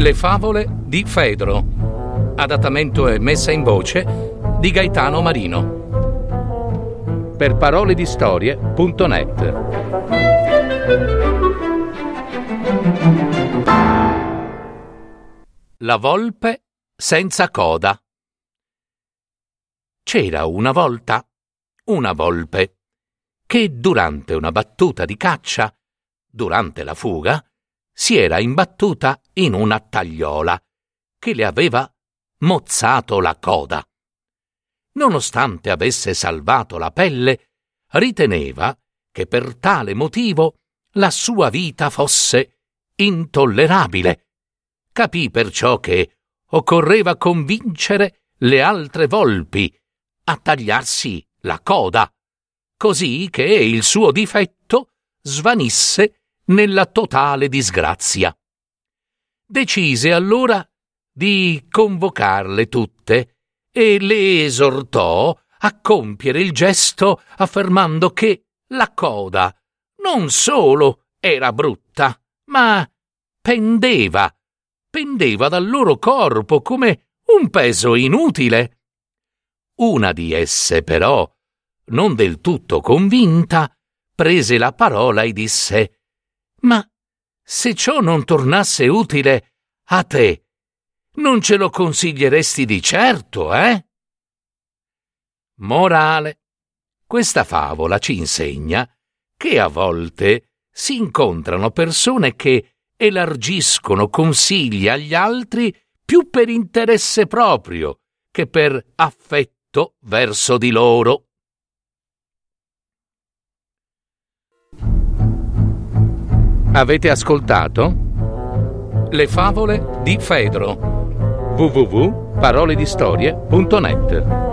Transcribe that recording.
Le favole di Fedro. Adattamento e messa in voce di Gaetano Marino. Per parole di storie.net. La volpe senza coda. C'era una volta una volpe che durante una battuta di caccia, durante la fuga, si era imbattuta in una tagliola che le aveva mozzato la coda. Nonostante avesse salvato la pelle, riteneva che per tale motivo la sua vita fosse intollerabile. Capì perciò che occorreva convincere le altre volpi a tagliarsi la coda, così che il suo difetto svanisse nella totale disgrazia. Decise allora di convocarle tutte e le esortò a compiere il gesto affermando che la coda non solo era brutta, ma pendeva, pendeva dal loro corpo come un peso inutile. Una di esse, però, non del tutto convinta, prese la parola e disse ma se ciò non tornasse utile a te, non ce lo consiglieresti di certo, eh? Morale. Questa favola ci insegna che a volte si incontrano persone che elargiscono consigli agli altri più per interesse proprio che per affetto verso di loro. Avete ascoltato? Le favole di Fedro www.paroledistorie.net